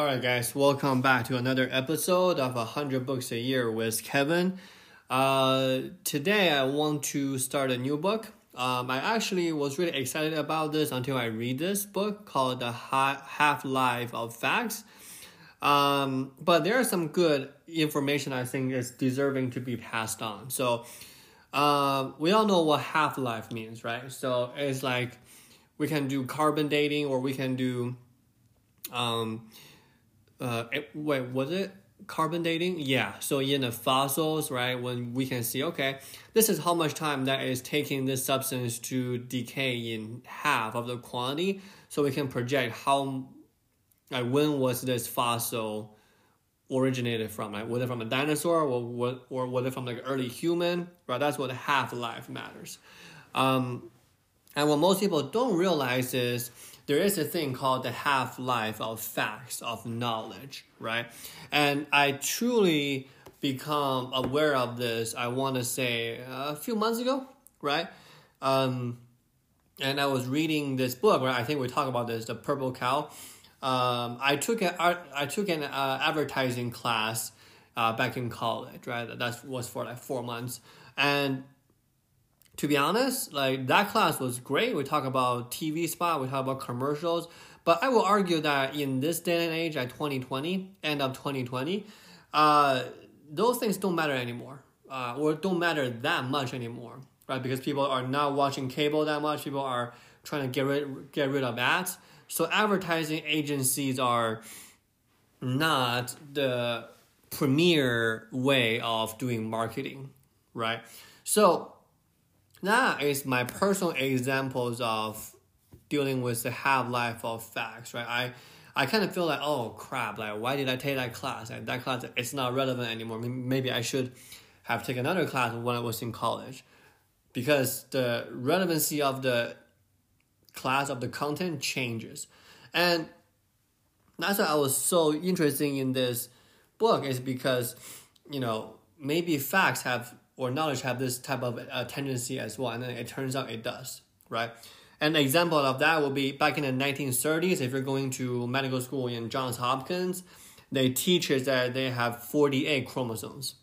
All right, guys, welcome back to another episode of 100 Books a Year with Kevin. Uh, today, I want to start a new book. Um, I actually was really excited about this until I read this book called The Half Life of Facts. Um, but there are some good information I think is deserving to be passed on. So, uh, we all know what half life means, right? So, it's like we can do carbon dating or we can do um, uh, wait, was it carbon dating? Yeah. So in the fossils, right, when we can see, okay, this is how much time that is taking this substance to decay in half of the quantity. So we can project how, like, when was this fossil originated from? Like, was it from a dinosaur or what, or was it from like early human? Right. That's what half life matters. Um, and what most people don't realize is there is a thing called the half life of facts, of knowledge, right? And I truly become aware of this, I want to say a few months ago, right? Um, and I was reading this book, right? I think we talk about this, The Purple Cow. Um, I took a, I took an uh, advertising class uh, back in college, right? That was for like four months, and to be honest, like that class was great. We talk about TV spot, we talk about commercials, but I will argue that in this day and age, at 2020, end of 2020, uh, those things don't matter anymore, uh, or don't matter that much anymore, right? Because people are not watching cable that much. People are trying to get rid get rid of ads. So advertising agencies are not the premier way of doing marketing, right? So that is my personal examples of dealing with the half life of facts, right? I I kind of feel like, oh crap, like why did I take that class? Like that class, it's not relevant anymore. Maybe I should have taken another class when I was in college, because the relevancy of the class of the content changes, and that's why I was so interested in this book is because, you know, maybe facts have or knowledge have this type of uh, tendency as well, and then it turns out it does, right? An example of that will be back in the 1930s, if you're going to medical school in Johns Hopkins, they teach us that they have 48 chromosomes.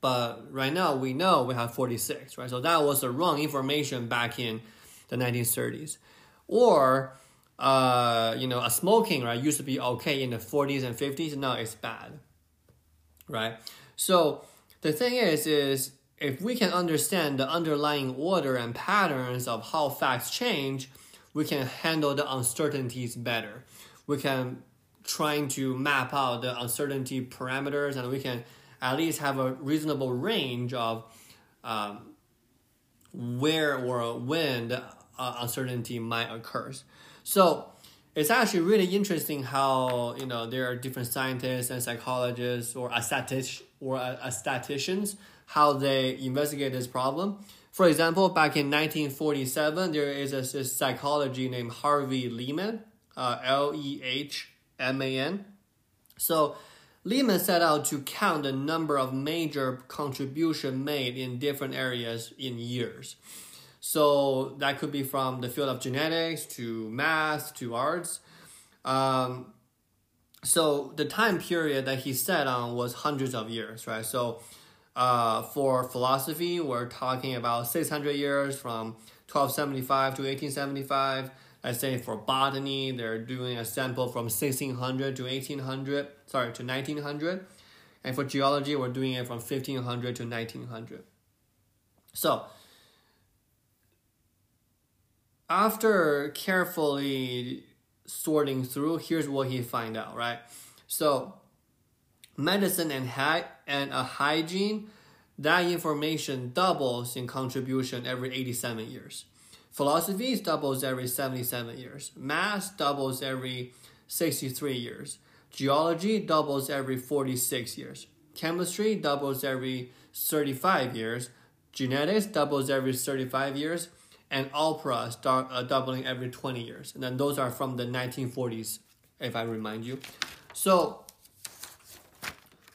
But right now we know we have 46, right? So that was the wrong information back in the 1930s. Or, uh, you know, a smoking, right, used to be okay in the 40s and 50s, now it's bad, right? So the thing is, is if we can understand the underlying order and patterns of how facts change, we can handle the uncertainties better. We can trying to map out the uncertainty parameters, and we can at least have a reasonable range of um, where or when the uh, uncertainty might occur. So it's actually really interesting how you know there are different scientists and psychologists or a or a, a statisticians how they investigate this problem. For example, back in 1947, there is a, a psychology named Harvey Lehman, uh, L E H M A N. So Lehman set out to count the number of major contribution made in different areas in years. So that could be from the field of genetics to math to arts. Um, so the time period that he set on was hundreds of years, right? So uh, for philosophy, we're talking about 600 years from 1275 to 1875. Let's say for botany, they're doing a sample from 1600 to 1800, sorry, to 1900. And for geology, we're doing it from 1500 to 1900. So after carefully sorting through, here's what he find out, right? So medicine and hy- and a hygiene, that information doubles in contribution every 87 years. Philosophy doubles every 77 years. Math doubles every 63 years. Geology doubles every 46 years. Chemistry doubles every 35 years. Genetics doubles every 35 years and opera start uh, doubling every 20 years. And then those are from the 1940s, if I remind you. So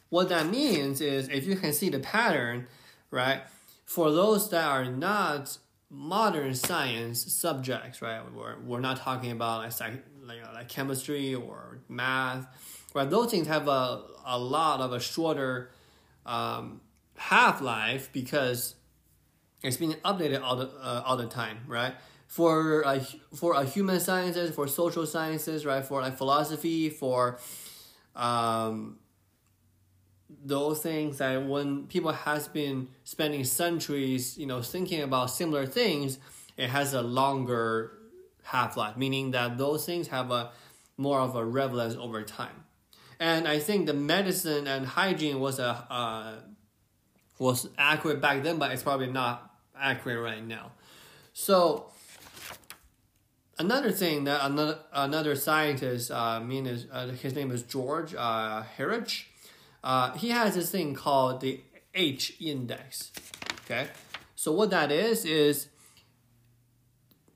what that means is if you can see the pattern, right, for those that are not modern science subjects, right, we're, we're not talking about like, like like chemistry or math, right? Those things have a a lot of a shorter um, half life because it's being updated all the uh, all the time, right? For uh, for uh, human sciences, for social sciences, right? For like philosophy, for um, those things that when people has been spending centuries, you know, thinking about similar things, it has a longer half life, meaning that those things have a more of a relevance over time. And I think the medicine and hygiene was a uh, was accurate back then, but it's probably not accurate right now. So another thing that another another scientist, uh, mean is uh, his name is George uh, Heritage. Uh, he has this thing called the H index. Okay, so what that is is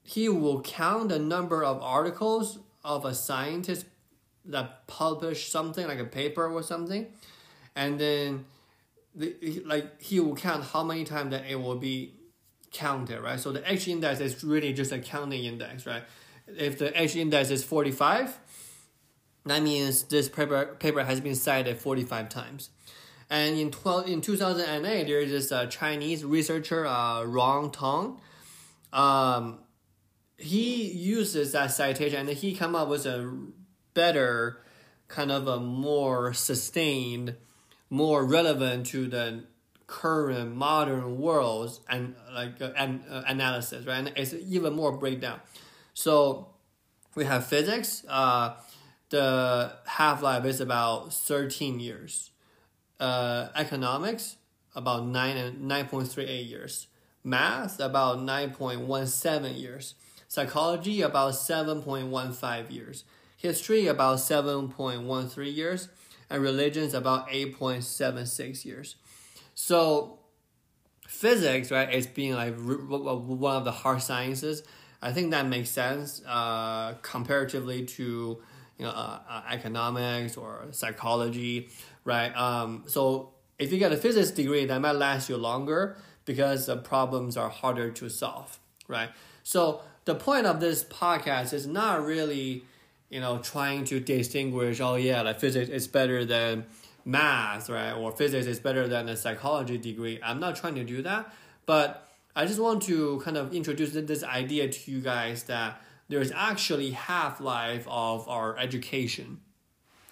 he will count the number of articles of a scientist that publish something like a paper or something, and then the, like he will count how many times that it will be counted, right? So the H index is really just a counting index, right? If the H index is 45, that means this paper, paper has been cited 45 times. And in 12, in 2008, there is this uh, Chinese researcher, uh, Rong Tong. Um, he uses that citation and he come up with a better, kind of a more sustained, more relevant to the current modern worlds and like uh, an uh, analysis, right? And it's even more breakdown. So we have physics. Uh, the half life is about thirteen years. Uh, economics about nine and nine point three eight years. Math about nine point one seven years. Psychology about seven point one five years. History about seven point one three years, and religions about eight point seven six years. So physics, right, is being like one of the hard sciences. I think that makes sense uh, comparatively to you know uh, uh, economics or psychology, right? Um, so if you get a physics degree, that might last you longer because the problems are harder to solve, right? So the point of this podcast is not really, you know, trying to distinguish. Oh yeah, like physics is better than math, right? Or physics is better than a psychology degree. I'm not trying to do that, but I just want to kind of introduce this idea to you guys that there's actually half life of our education.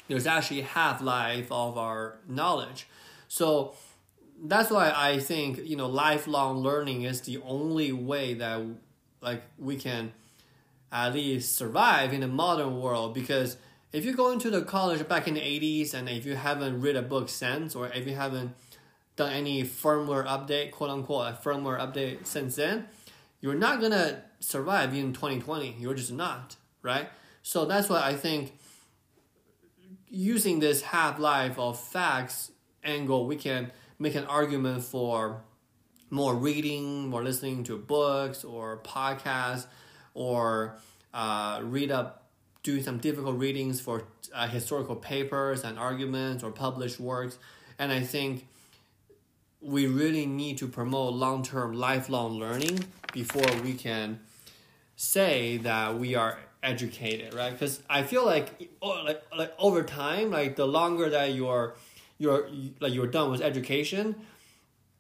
There's actually half life of our knowledge. So that's why I think you know lifelong learning is the only way that like we can at least survive in the modern world because if you go into the college back in the 80s and if you haven't read a book since or if you haven't done any firmware update quote unquote a firmware update since then you're not gonna survive in 2020 you're just not right? So that's why i think using this half-life of facts angle we can make an argument for more reading more listening to books or podcasts or uh, read up doing some difficult readings for uh, historical papers and arguments or published works. And I think we really need to promote long term, lifelong learning before we can say that we are educated, right? Because I feel like, oh, like, like over time, like the longer that you're, you're like you're done with education,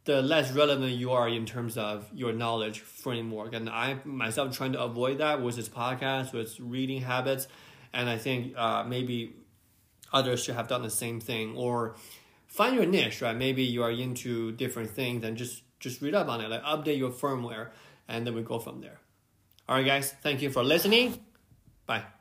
the less relevant you are in terms of your knowledge framework. And I myself trying to avoid that with this podcast, with reading habits, and I think uh, maybe others should have done the same thing or find your niche, right? Maybe you are into different things and just just read up on it, like update your firmware, and then we go from there. All right, guys, thank you for listening. Bye.